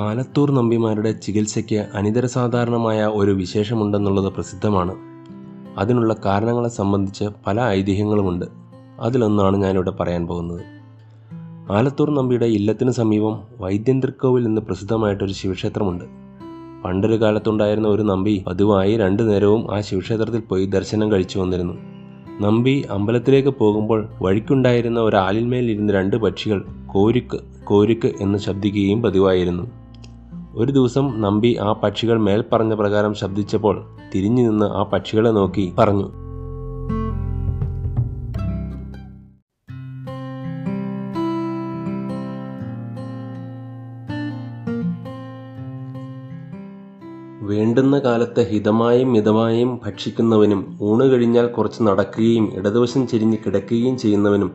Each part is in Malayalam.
ആലത്തൂർ നമ്പിമാരുടെ ചികിത്സയ്ക്ക് അനിതരസാധാരണമായ ഒരു വിശേഷമുണ്ടെന്നുള്ളത് പ്രസിദ്ധമാണ്. അതിനുള്ള കാരണങ്ങളെ സംബന്ധിച്ച് പല ഐതിഹ്യങ്ങളുമുണ്ട്. അതിലൊന്നാണ് ഞാനിവിടെ പറയാൻ പോകുന്നത്. ആലത്തൂർ നമ്പിയുടെ ഇല്ലത്തിന് സമീപം വൈദ്യന്തിർക്കോവിൽ എന്ന് പ്രസിദ്ധമായിട്ടൊരു ശിവക്ഷേത്രമുണ്ട്. പണ്ടൊരു കാലത്തുണ്ടായിരുന്ന ഒരു നമ്പി പതിവായി രണ്ടു നേരവും ആ ശിവക്ഷേത്രത്തിൽ പോയി ദർശനം കഴിച്ചു വന്നിരുന്നു. നമ്പി അമ്പലത്തിലേക്ക് പോകുമ്പോൾ വഴിക്കുണ്ടായിരുന്ന ഒരാലിന്മേലിരുന്ന് രണ്ട് പക്ഷികൾ കോരിക്ക് കോരിക്ക് എന്ന് ശബ്ദിക്കുകയും പതിവായിരുന്നു. ഒരു ദിവസം നമ്പി ആ പക്ഷികൾ മേൽ പറഞ്ഞ പ്രകാരം ശബ്ദിച്ചപ്പോൾ തിരിഞ്ഞു നിന്ന് ആ പക്ഷികളെ നോക്കി പറഞ്ഞു. വേണ്ടുന്ന കാലത്ത് ഹിതമായും മിതമായും ഭക്ഷിക്കുന്നവനും ഊണ് കഴിഞ്ഞാൽ കുറച്ച് നടക്കുകയും ഇടതുവശം ചെരിഞ്ഞ് കിടക്കുകയും ചെയ്യുന്നവനും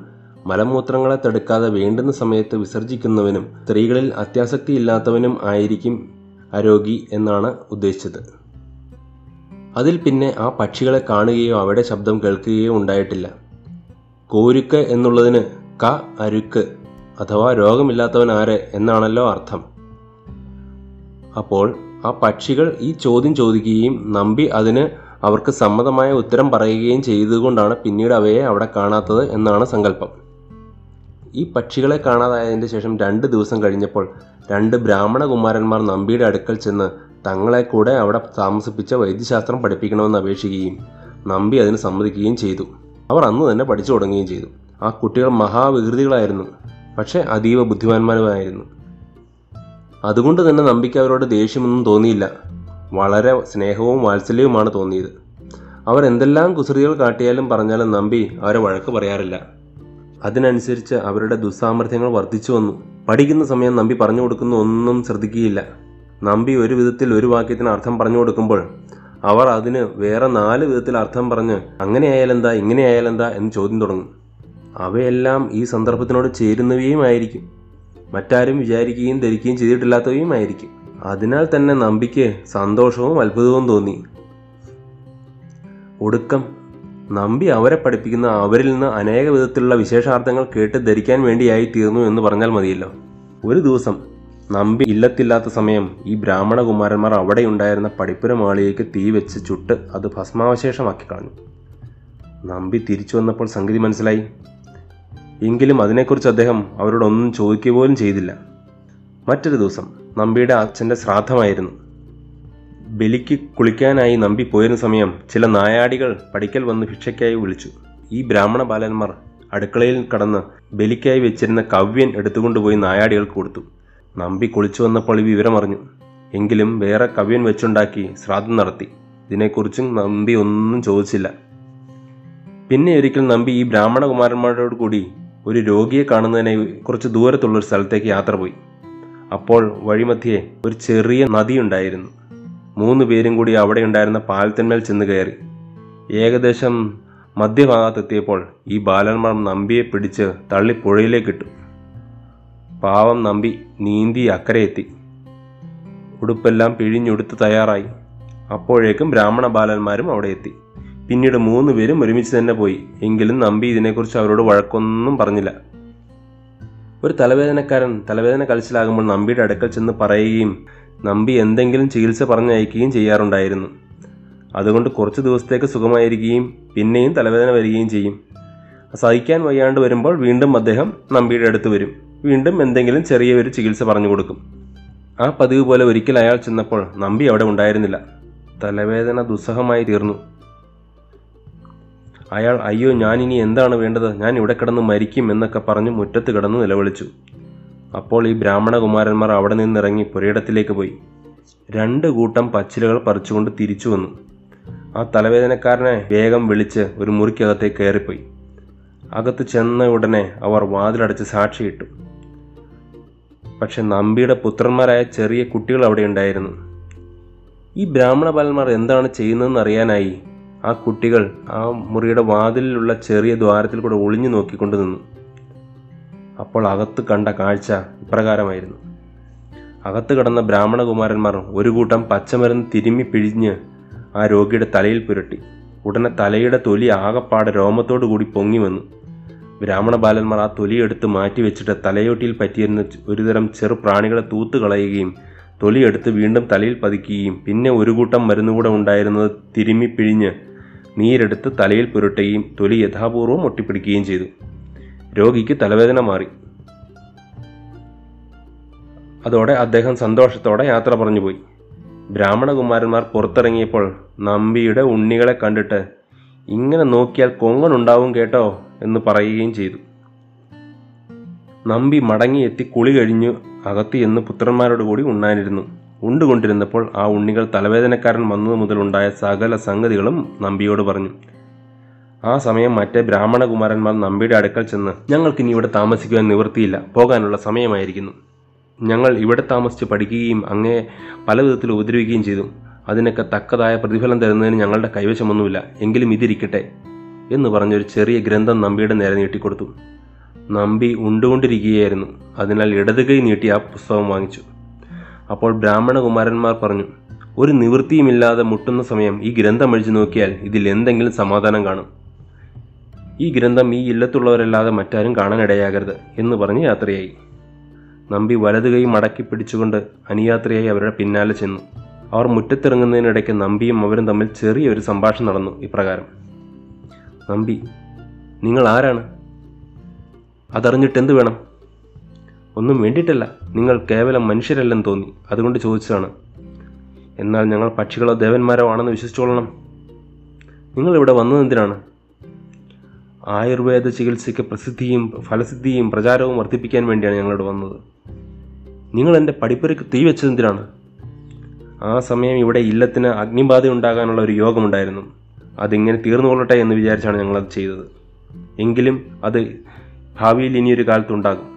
മലമൂത്രങ്ങളെ തടുക്കാതെ വേണ്ടുന്ന സമയത്ത് വിസർജിക്കുന്നവനും സ്ത്രീകളിൽ അത്യാസക്തിയില്ലാത്തവനും ആയിരിക്കും അരോഗി എന്നാണ് ഉദ്ദേശിച്ചത്. അതിൽ പിന്നെ ആ പക്ഷികളെ കാണുകയോ അവിടെ ശബ്ദം കേൾക്കുകയോ ഉണ്ടായിട്ടില്ല. കോരുക്ക് എന്നുള്ളതിന് ക അരുക്ക് അഥവാ രോഗമില്ലാത്തവൻ ആര് എന്നാണല്ലോ അർത്ഥം. അപ്പോൾ ആ പക്ഷികൾ ഈ ചോദ്യം ചോദിക്കുകയും നമ്പി അതിന് അവർക്ക് സമ്മതമായ ഉത്തരം പറയുകയും ചെയ്തുകൊണ്ടാണ് പിന്നീട് അവയെ അവിടെ കാണാത്തത് എന്നാണ് സങ്കല്പം. ഈ പക്ഷികളെ കാണാതായതിന്റെ ശേഷം രണ്ട് ദിവസം കഴിഞ്ഞപ്പോൾ രണ്ട് ബ്രാഹ്മണ കുമാരന്മാർ നമ്പിയുടെ അടുക്കൽ ചെന്ന് തങ്ങളെ കൂടെ അവിടെ താമസിപ്പിച്ച വൈദ്യശാസ്ത്രം പഠിപ്പിക്കണമെന്ന് അപേക്ഷിക്കുകയും നമ്പി അതിന് സമ്മതിക്കുകയും ചെയ്തു. അവർ അന്ന് തന്നെ പഠിച്ചു തുടങ്ങുകയും ചെയ്തു. ആ കുട്ടികൾ മഹാവികൃതികളായിരുന്നു. പക്ഷേ അതീവ ബുദ്ധിമാന്മാരുമായിരുന്നു. അതുകൊണ്ട് തന്നെ നമ്പിക്ക് അവരോട് ദേഷ്യമൊന്നും തോന്നിയില്ല. വളരെ സ്നേഹവും വാത്സല്യവുമാണ് തോന്നിയത്. അവർ എന്തെല്ലാം കുസൃതികൾ കാട്ടിയാലും പറഞ്ഞാലും നമ്പി അവരെ വഴക്ക് പറയാറില്ല. അതിനനുസരിച്ച് അവരുടെ ദുസ്സാമർഥ്യങ്ങൾ വർദ്ധിച്ചു വന്നു. പഠിക്കുന്ന സമയം നമ്പി പറഞ്ഞു കൊടുക്കുന്ന ഒന്നും ശ്രദ്ധിക്കുകയില്ല. നമ്പി ഒരു വിധത്തിൽ ഒരു വാക്യത്തിന് അർത്ഥം പറഞ്ഞു കൊടുക്കുമ്പോൾ അവർ അതിന് വേറെ നാല് വിധത്തിൽ അർത്ഥം പറഞ്ഞ് അങ്ങനെ ആയാലെന്താ ഇങ്ങനെ ആയാലെന്താ എന്ന് ചോദ്യം തുടങ്ങും. അവയെല്ലാം ഈ സന്ദർഭത്തിനോട് ചേരുന്നവയുമായിരിക്കും മറ്റാരും വിചാരിക്കുകയും ധരിക്കുകയും ചെയ്തിട്ടില്ലാത്തവയുമായിരിക്കും അതിനാൽ തന്നെ നമ്പിക്ക് സന്തോഷവും അത്ഭുതവും തോന്നി. ഒടുക്കം നമ്പി അവരെ പഠിപ്പിക്കുന്ന അവരിൽ നിന്ന് അനേക വിധത്തിലുള്ള വിശേഷാർത്ഥങ്ങൾ കേട്ട് ധരിക്കാൻ വേണ്ടിയായി തീർന്നു എന്ന് പറഞ്ഞാൽ മതിയല്ലോ. ഒരു ദിവസം നമ്പി ഇല്ലത്തില്ലാത്ത സമയം ഈ ബ്രാഹ്മണകുമാരന്മാർ അവിടെ ഉണ്ടായിരുന്ന പഠിപ്പുര മാളികയ്ക്ക് തീ വെച്ച് ചുട്ട് അത് ഭസ്മാവശേഷമാക്കി കളഞ്ഞു. നമ്പി തിരിച്ചു വന്നപ്പോൾ സംഗതി മനസ്സിലായി. എങ്കിലും അതിനെക്കുറിച്ച് അദ്ദേഹം അവരോടൊന്നും ചോദിക്കുക പോലും ചെയ്തില്ല. മറ്റൊരു ദിവസം നമ്പിയുടെ അച്ഛന്റെ ശ്രാദ്ധമായിരുന്നു. ബലിക്ക് കുളിക്കാനായി നമ്പി പോയിരുന്ന സമയം ചില നായാടികൾ പടിക്കൽ വന്ന് ഭിക്ഷയ്ക്കായി വിളിച്ചു. ഈ ബ്രാഹ്മണ ബാലന്മാർ അടുക്കളയിൽ കടന്ന് ബലിക്കായി വെച്ചിരുന്ന കവ്യൻ എടുത്തുകൊണ്ടുപോയി നായാടികൾക്ക് കൊടുത്തു. നമ്പി കുളിച്ചു വന്നപ്പോൾ ഈ വിവരമറിഞ്ഞു എങ്കിലും വേറെ കവ്യൻ വെച്ചുണ്ടാക്കി ശ്രാദ്ധം നടത്തി. ഇതിനെക്കുറിച്ചും നമ്പി ഒന്നും ചോദിച്ചില്ല. പിന്നെ ഒരിക്കൽ നമ്പി ഈ ബ്രാഹ്മണകുമാരന്മാരോട് കൂടി ഒരു രോഗിയെ കാണുന്നതിനെ കുറച്ച് ദൂരത്തുള്ളൊരു സ്ഥലത്തേക്ക് യാത്ര പോയി. അപ്പോൾ വഴിമധ്യേ ഒരു ചെറിയ നദിയുണ്ടായിരുന്നു മൂന്ന് പേരും കൂടി അവിടെ ഉണ്ടായിരുന്ന പാലത്തിന്മേൽ ചെന്ന് കയറി. ഏകദേശം മധ്യഭാഗത്തെത്തിയപ്പോൾ ഈ ബാലന്മാർ നമ്പിയെ പിടിച്ച് തള്ളി പുഴയിലേക്കിട്ടു പാവം നമ്പി നീന്തി അക്കരെ എത്തി. ഉടുപ്പെല്ലാം പിഴിഞ്ഞുടുത്ത് തയ്യാറായി. അപ്പോഴേക്കും ബ്രാഹ്മണ ബാലന്മാരും അവിടെ എത്തി. പിന്നീട് മൂന്ന് പേരും ഒരുമിച്ച് തന്നെ പോയി. എങ്കിലും നമ്പി ഇതിനെക്കുറിച്ച് അവരോട് വഴക്കൊന്നും പറഞ്ഞില്ല. ഒരു തലവേദനക്കാരൻ തലവേദന കളിച്ചിലാകുമ്പോൾ നമ്പിയുടെ അടുക്കൽ ചെന്ന് പറയുകയും നമ്പി എന്തെങ്കിലും ചികിത്സ പറഞ്ഞയക്കുകയും ചെയ്യാറുണ്ടായിരുന്നു. അതുകൊണ്ട് കുറച്ച് ദിവസത്തേക്ക് സുഖമായിരിക്കുകയും പിന്നെയും തലവേദന വരികയും ചെയ്യും. സഹിക്കാൻ വയ്യാണ്ട് വരുമ്പോൾ വീണ്ടും അദ്ദേഹം നമ്പിയുടെ അടുത്ത് വരും. വീണ്ടും എന്തെങ്കിലും ചെറിയൊരു ചികിത്സ പറഞ്ഞു കൊടുക്കും. ആ പതിവ് പോലെ ഒരിക്കൽ അയാൾ ചെന്നപ്പോൾ നമ്പി അവിടെ ഉണ്ടായിരുന്നില്ല. തലവേദന ദുസ്സഹമായി തീർന്നു. അയാൾ അയ്യോ ഞാനിനി എന്താണ് വേണ്ടത്? ഞാൻ ഇവിടെ കിടന്ന് മരിക്കും എന്നൊക്കെ പറഞ്ഞ് മുറ്റത്ത് കിടന്ന് നിലവിളിച്ചു. അപ്പോൾ ഈ ബ്രാഹ്മണ കുമാരന്മാർ അവിടെ നിന്നിറങ്ങി പുരയിടത്തിലേക്ക് പോയി. രണ്ട് കൂട്ടം പച്ചിലകൾ പറിച്ചുകൊണ്ട് തിരിച്ചു വന്നു. ആ തലവേദനക്കാരനെ വേഗം വിളിച്ച് ഒരു മുറിക്കകത്തേക്ക് കയറിപ്പോയി. അകത്ത് ചെന്ന ഉടനെ അവർ വാതിലടച്ച് സാക്ഷിയിട്ടു. പക്ഷെ നമ്പിയുടെ പുത്രന്മാരായ ചെറിയ കുട്ടികൾ അവിടെ ഉണ്ടായിരുന്നു. ഈ ബ്രാഹ്മണ ബാലന്മാർ എന്താണ് ചെയ്യുന്നതെന്ന് അറിയാനായി ആ കുട്ടികൾ ആ മുറിയുടെ വാതിലിലുള്ള ചെറിയ ദ്വാരത്തിൽ കൂടെ ഒളിഞ്ഞു നോക്കിക്കൊണ്ട് നിന്നു. അപ്പോൾ അകത്ത് കണ്ട കാഴ്ച ഇപ്രകാരമായിരുന്നു. അകത്ത് കിടന്ന ബ്രാഹ്മണകുമാരന്മാർ ഒരു കൂട്ടം പച്ചമരുന്ന് തിരുമ്മി പിഴിഞ്ഞ് ആ രോഗിയുടെ തലയിൽ പുരട്ടി. ഉടനെ തലയുടെ തൊലി ആകപ്പാടെ രോമത്തോടു കൂടി പൊങ്ങി വന്നു. ബ്രാഹ്മണ ബാലന്മാർ ആ തൊലിയെടുത്ത് മാറ്റി വെച്ചിട്ട് തലയോട്ടിയിൽ പറ്റിയിരുന്ന ഒരുതരം ചെറു പ്രാണികളെ തൂത്ത് കളയുകയും തൊലിയെടുത്ത് വീണ്ടും തലയിൽ പതിക്കുകയും പിന്നെ ഒരു കൂട്ടം മരുന്നുകൂടെ ഉണ്ടായിരുന്നത് തിരുമ്മി പിഴിഞ്ഞ് നീരെടുത്ത് തലയിൽ പുരട്ടുകയും തൊലി യഥാപൂർവം ഒട്ടിപ്പിടിക്കുകയും ചെയ്തു. രോഗിക്ക് തലവേദന മാറി. അതോടെ അദ്ദേഹം സന്തോഷത്തോടെ യാത്ര പറഞ്ഞു പോയി. ബ്രാഹ്മണകുമാരന്മാർ പുറത്തിറങ്ങിയപ്പോൾ നമ്പിയുടെ ഉണ്ണികളെ കണ്ടിട്ട് ഇങ്ങനെ നോക്കിയാൽ കൊങ്ങനുണ്ടാവും കേട്ടോ എന്ന് പറയുകയും ചെയ്തു. നമ്പി മടങ്ങിയെത്തി കുളി കഴിഞ്ഞു അകത്ത് എന്ന് പുത്രന്മാരോട് കൂടി ഉണ്ണാനിരുന്നു. ഉണ്ടുകൊണ്ടിരുന്നപ്പോൾ ആ ഉണ്ണികൾ തലവേദനക്കാരൻ വന്നത് മുതലുണ്ടായ സകല സംഗതികളും നമ്പിയോട് പറഞ്ഞു. ആ സമയം മറ്റേ ബ്രാഹ്മണകുമാരന്മാർ നമ്പിയുടെ അടുക്കൽ ചെന്ന് ഞങ്ങൾക്കിനി ഇവിടെ താമസിക്കുവാൻ നിവൃത്തിയില്ല. പോകാനുള്ള സമയമായിരിക്കുന്നു. ഞങ്ങൾ ഇവിടെ താമസിച്ച് പഠിക്കുകയും അങ്ങേ പല വിധത്തിൽ ഉപദ്രവിക്കുകയും ചെയ്തു. അതിനൊക്കെ തക്കതായ പ്രതിഫലം തരുന്നതിന് ഞങ്ങളുടെ കൈവശമൊന്നുമില്ല. എങ്കിലും ഇതിരിക്കട്ടെ എന്ന് പറഞ്ഞൊരു ചെറിയ ഗ്രന്ഥം നമ്പിയുടെ നേരെ നീട്ടിക്കൊടുത്തു. നമ്പി ഉണ്ടുകൊണ്ടിരിക്കുകയായിരുന്നു. അതിനാൽ ഇടത് കൈ നീട്ടി ആ പുസ്തകം വാങ്ങിച്ചു. അപ്പോൾ ബ്രാഹ്മണകുമാരന്മാർ പറഞ്ഞു ഒരു നിവൃത്തിയുമില്ലാതെ മുട്ടുന്ന സമയം ഈ ഗ്രന്ഥം അഴിച്ചു നോക്കിയാൽ ഇതിൽ എന്തെങ്കിലും സമാധാനം കാണും. ഈ ഗ്രന്ഥം ഈ ഇല്ലത്തുള്ളവരല്ലാതെ മറ്റാരും കാണാനിടയാകരുത് എന്ന് പറഞ്ഞ് യാത്രയായി. നമ്പി വലതു കൈ മടക്കി പിടിച്ചുകൊണ്ട് അനുയാത്രയായി അവരുടെ പിന്നാലെ ചെന്നു. അവർ മുറ്റത്തിറങ്ങുന്നതിനിടയ്ക്ക് നമ്പിയും അവരും തമ്മിൽ ചെറിയൊരു സംഭാഷണം നടന്നു ഇപ്രകാരം. നമ്പി നിങ്ങൾ ആരാണ്? അതറിഞ്ഞിട്ട് എന്ത് വേണം? ഒന്നും വേണ്ടിയിട്ടല്ല നിങ്ങൾ കേവലം മനുഷ്യരല്ലെന്ന് തോന്നി. അതുകൊണ്ട് ചോദിച്ചതാണ്. എന്നാൽ ഞങ്ങൾ പക്ഷികളോ ദേവന്മാരോ ആണെന്ന് വിശ്വസിച്ചോളണം. നിങ്ങൾ ഇവിടെ വന്നത് എന്തിനാണ്? ആയുർവേദ ചികിത്സയ്ക്ക് പ്രസിദ്ധിയും ഫലസിദ്ധിയും പ്രചാരവും വർദ്ധിപ്പിക്കാൻ വേണ്ടിയാണ് ഞങ്ങളോട് വന്നത്. നിങ്ങൾ എന്റെ പഠിപ്പുരയ്ക്ക് തീ വെച്ചത് എന്തിനാണ്? ആ സമയം ഇവിടെ ഇല്ലത്തിന് അഗ്നിബാധ ഉണ്ടാകാനുള്ള ഒരു യോഗമുണ്ടായിരുന്നു. അതിങ്ങനെ തീർന്നുകൊള്ളട്ടെ എന്ന് വിചാരിച്ചാണ് ഞങ്ങളത് ചെയ്തത്. എങ്കിലും അത് ഭാവിയിൽ ഇനിയൊരു കാലത്തുണ്ടാകും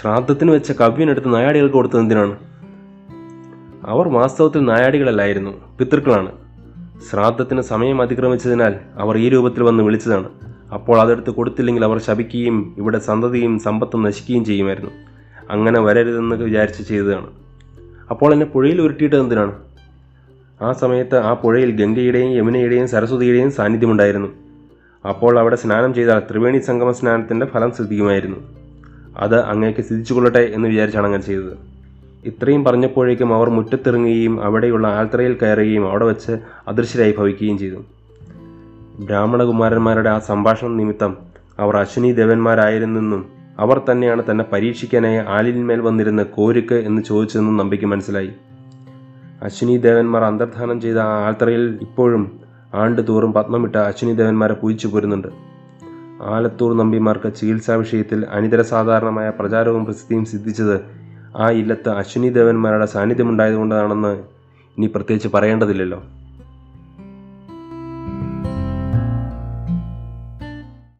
ശ്രാദ്ധത്തിന് വെച്ച കവ്യനെടുത്ത് നായാടികൾക്ക് കൊടുത്തത് എന്തിനാണ്? അവർ വാസ്തവത്തിൽ നായാടികളല്ലായിരുന്നു പിതൃക്കളാണ്. ശ്രാദ്ധത്തിന് സമയം അതിക്രമിച്ചതിനാൽ അവർ ഈ രൂപത്തിൽ വന്ന് വിളിച്ചതാണ്. അപ്പോൾ അതെടുത്ത് കൊടുത്തില്ലെങ്കിൽ അവർ ശപിക്കുകയും ഇവിടെ സന്തതിയും സമ്പത്തും നശിക്കുകയും ചെയ്യുമായിരുന്നു. അങ്ങനെ വരരുതെന്ന് വിചാരിച്ച് ചെയ്തതാണ്. അപ്പോൾ എന്നെ പുഴയിൽ ഉരുട്ടിയിട്ട് എന്തിനാണ്? ആ സമയത്ത് ആ പുഴയിൽ ഗംഗയുടെയും യമുനയുടെയും സരസ്വതിയുടെയും സാന്നിധ്യമുണ്ടായിരുന്നു. അപ്പോൾ അവിടെ സ്നാനം ചെയ്താൽ ത്രിവേണി സംഗമ സ്നാനത്തിന്റെ ഫലം സിദ്ധിക്കുമായിരുന്നു. അത് അങ്ങേക്ക് സിദ്ധിച്ചുകൊള്ളട്ടെ എന്ന് വിചാരിച്ചാണ് അങ്ങനെ ചെയ്തത്. ഇത്രയും പറഞ്ഞപ്പോഴേക്കും അവർ മുറ്റത്തിറങ്ങുകയും അവിടെയുള്ള ആൽത്തറയിൽ കയറുകയും അവിടെ വെച്ച് അദൃശ്യരായി ഭവിക്കുകയും ചെയ്തു. ബ്രാഹ്മണകുമാരന്മാരുടെ ആ സംഭാഷണം നിമിത്തം അവർ അശ്വിനി ദേവന്മാരായിരുന്നെന്നും അവർ തന്നെയാണ് തന്നെ പരീക്ഷിക്കാനായി ആലിന്മേൽ വന്നിരുന്ന കോരുക്ക് എന്ന് ചോദിച്ചതെന്നും നമ്പിക്ക് മനസ്സിലായി. അശ്വിനി ദേവന്മാർ അന്തർധാനം ചെയ്ത ആ ആൽത്തറയിൽ ഇപ്പോഴും ആണ്ടുതോറും പത്മമിട്ട അശ്വിനി ദേവന്മാരെ പൂജിച്ചു പോരുന്നുണ്ട്. ആലത്തൂർ നമ്പിമാർക്ക് ചികിത്സാ വിഷയത്തിൽ അനിതര സാധാരണമായ പ്രചാരവും പ്രസിദ്ധിയും സിദ്ധിച്ചത് ആ ഇല്ലത്ത് അശ്വിനി ദേവന്മാരുടെ സാന്നിധ്യമുണ്ടായതുകൊണ്ടാണെന്ന് ഇനി പ്രത്യേകിച്ച് പറയേണ്ടതില്ലല്ലോ.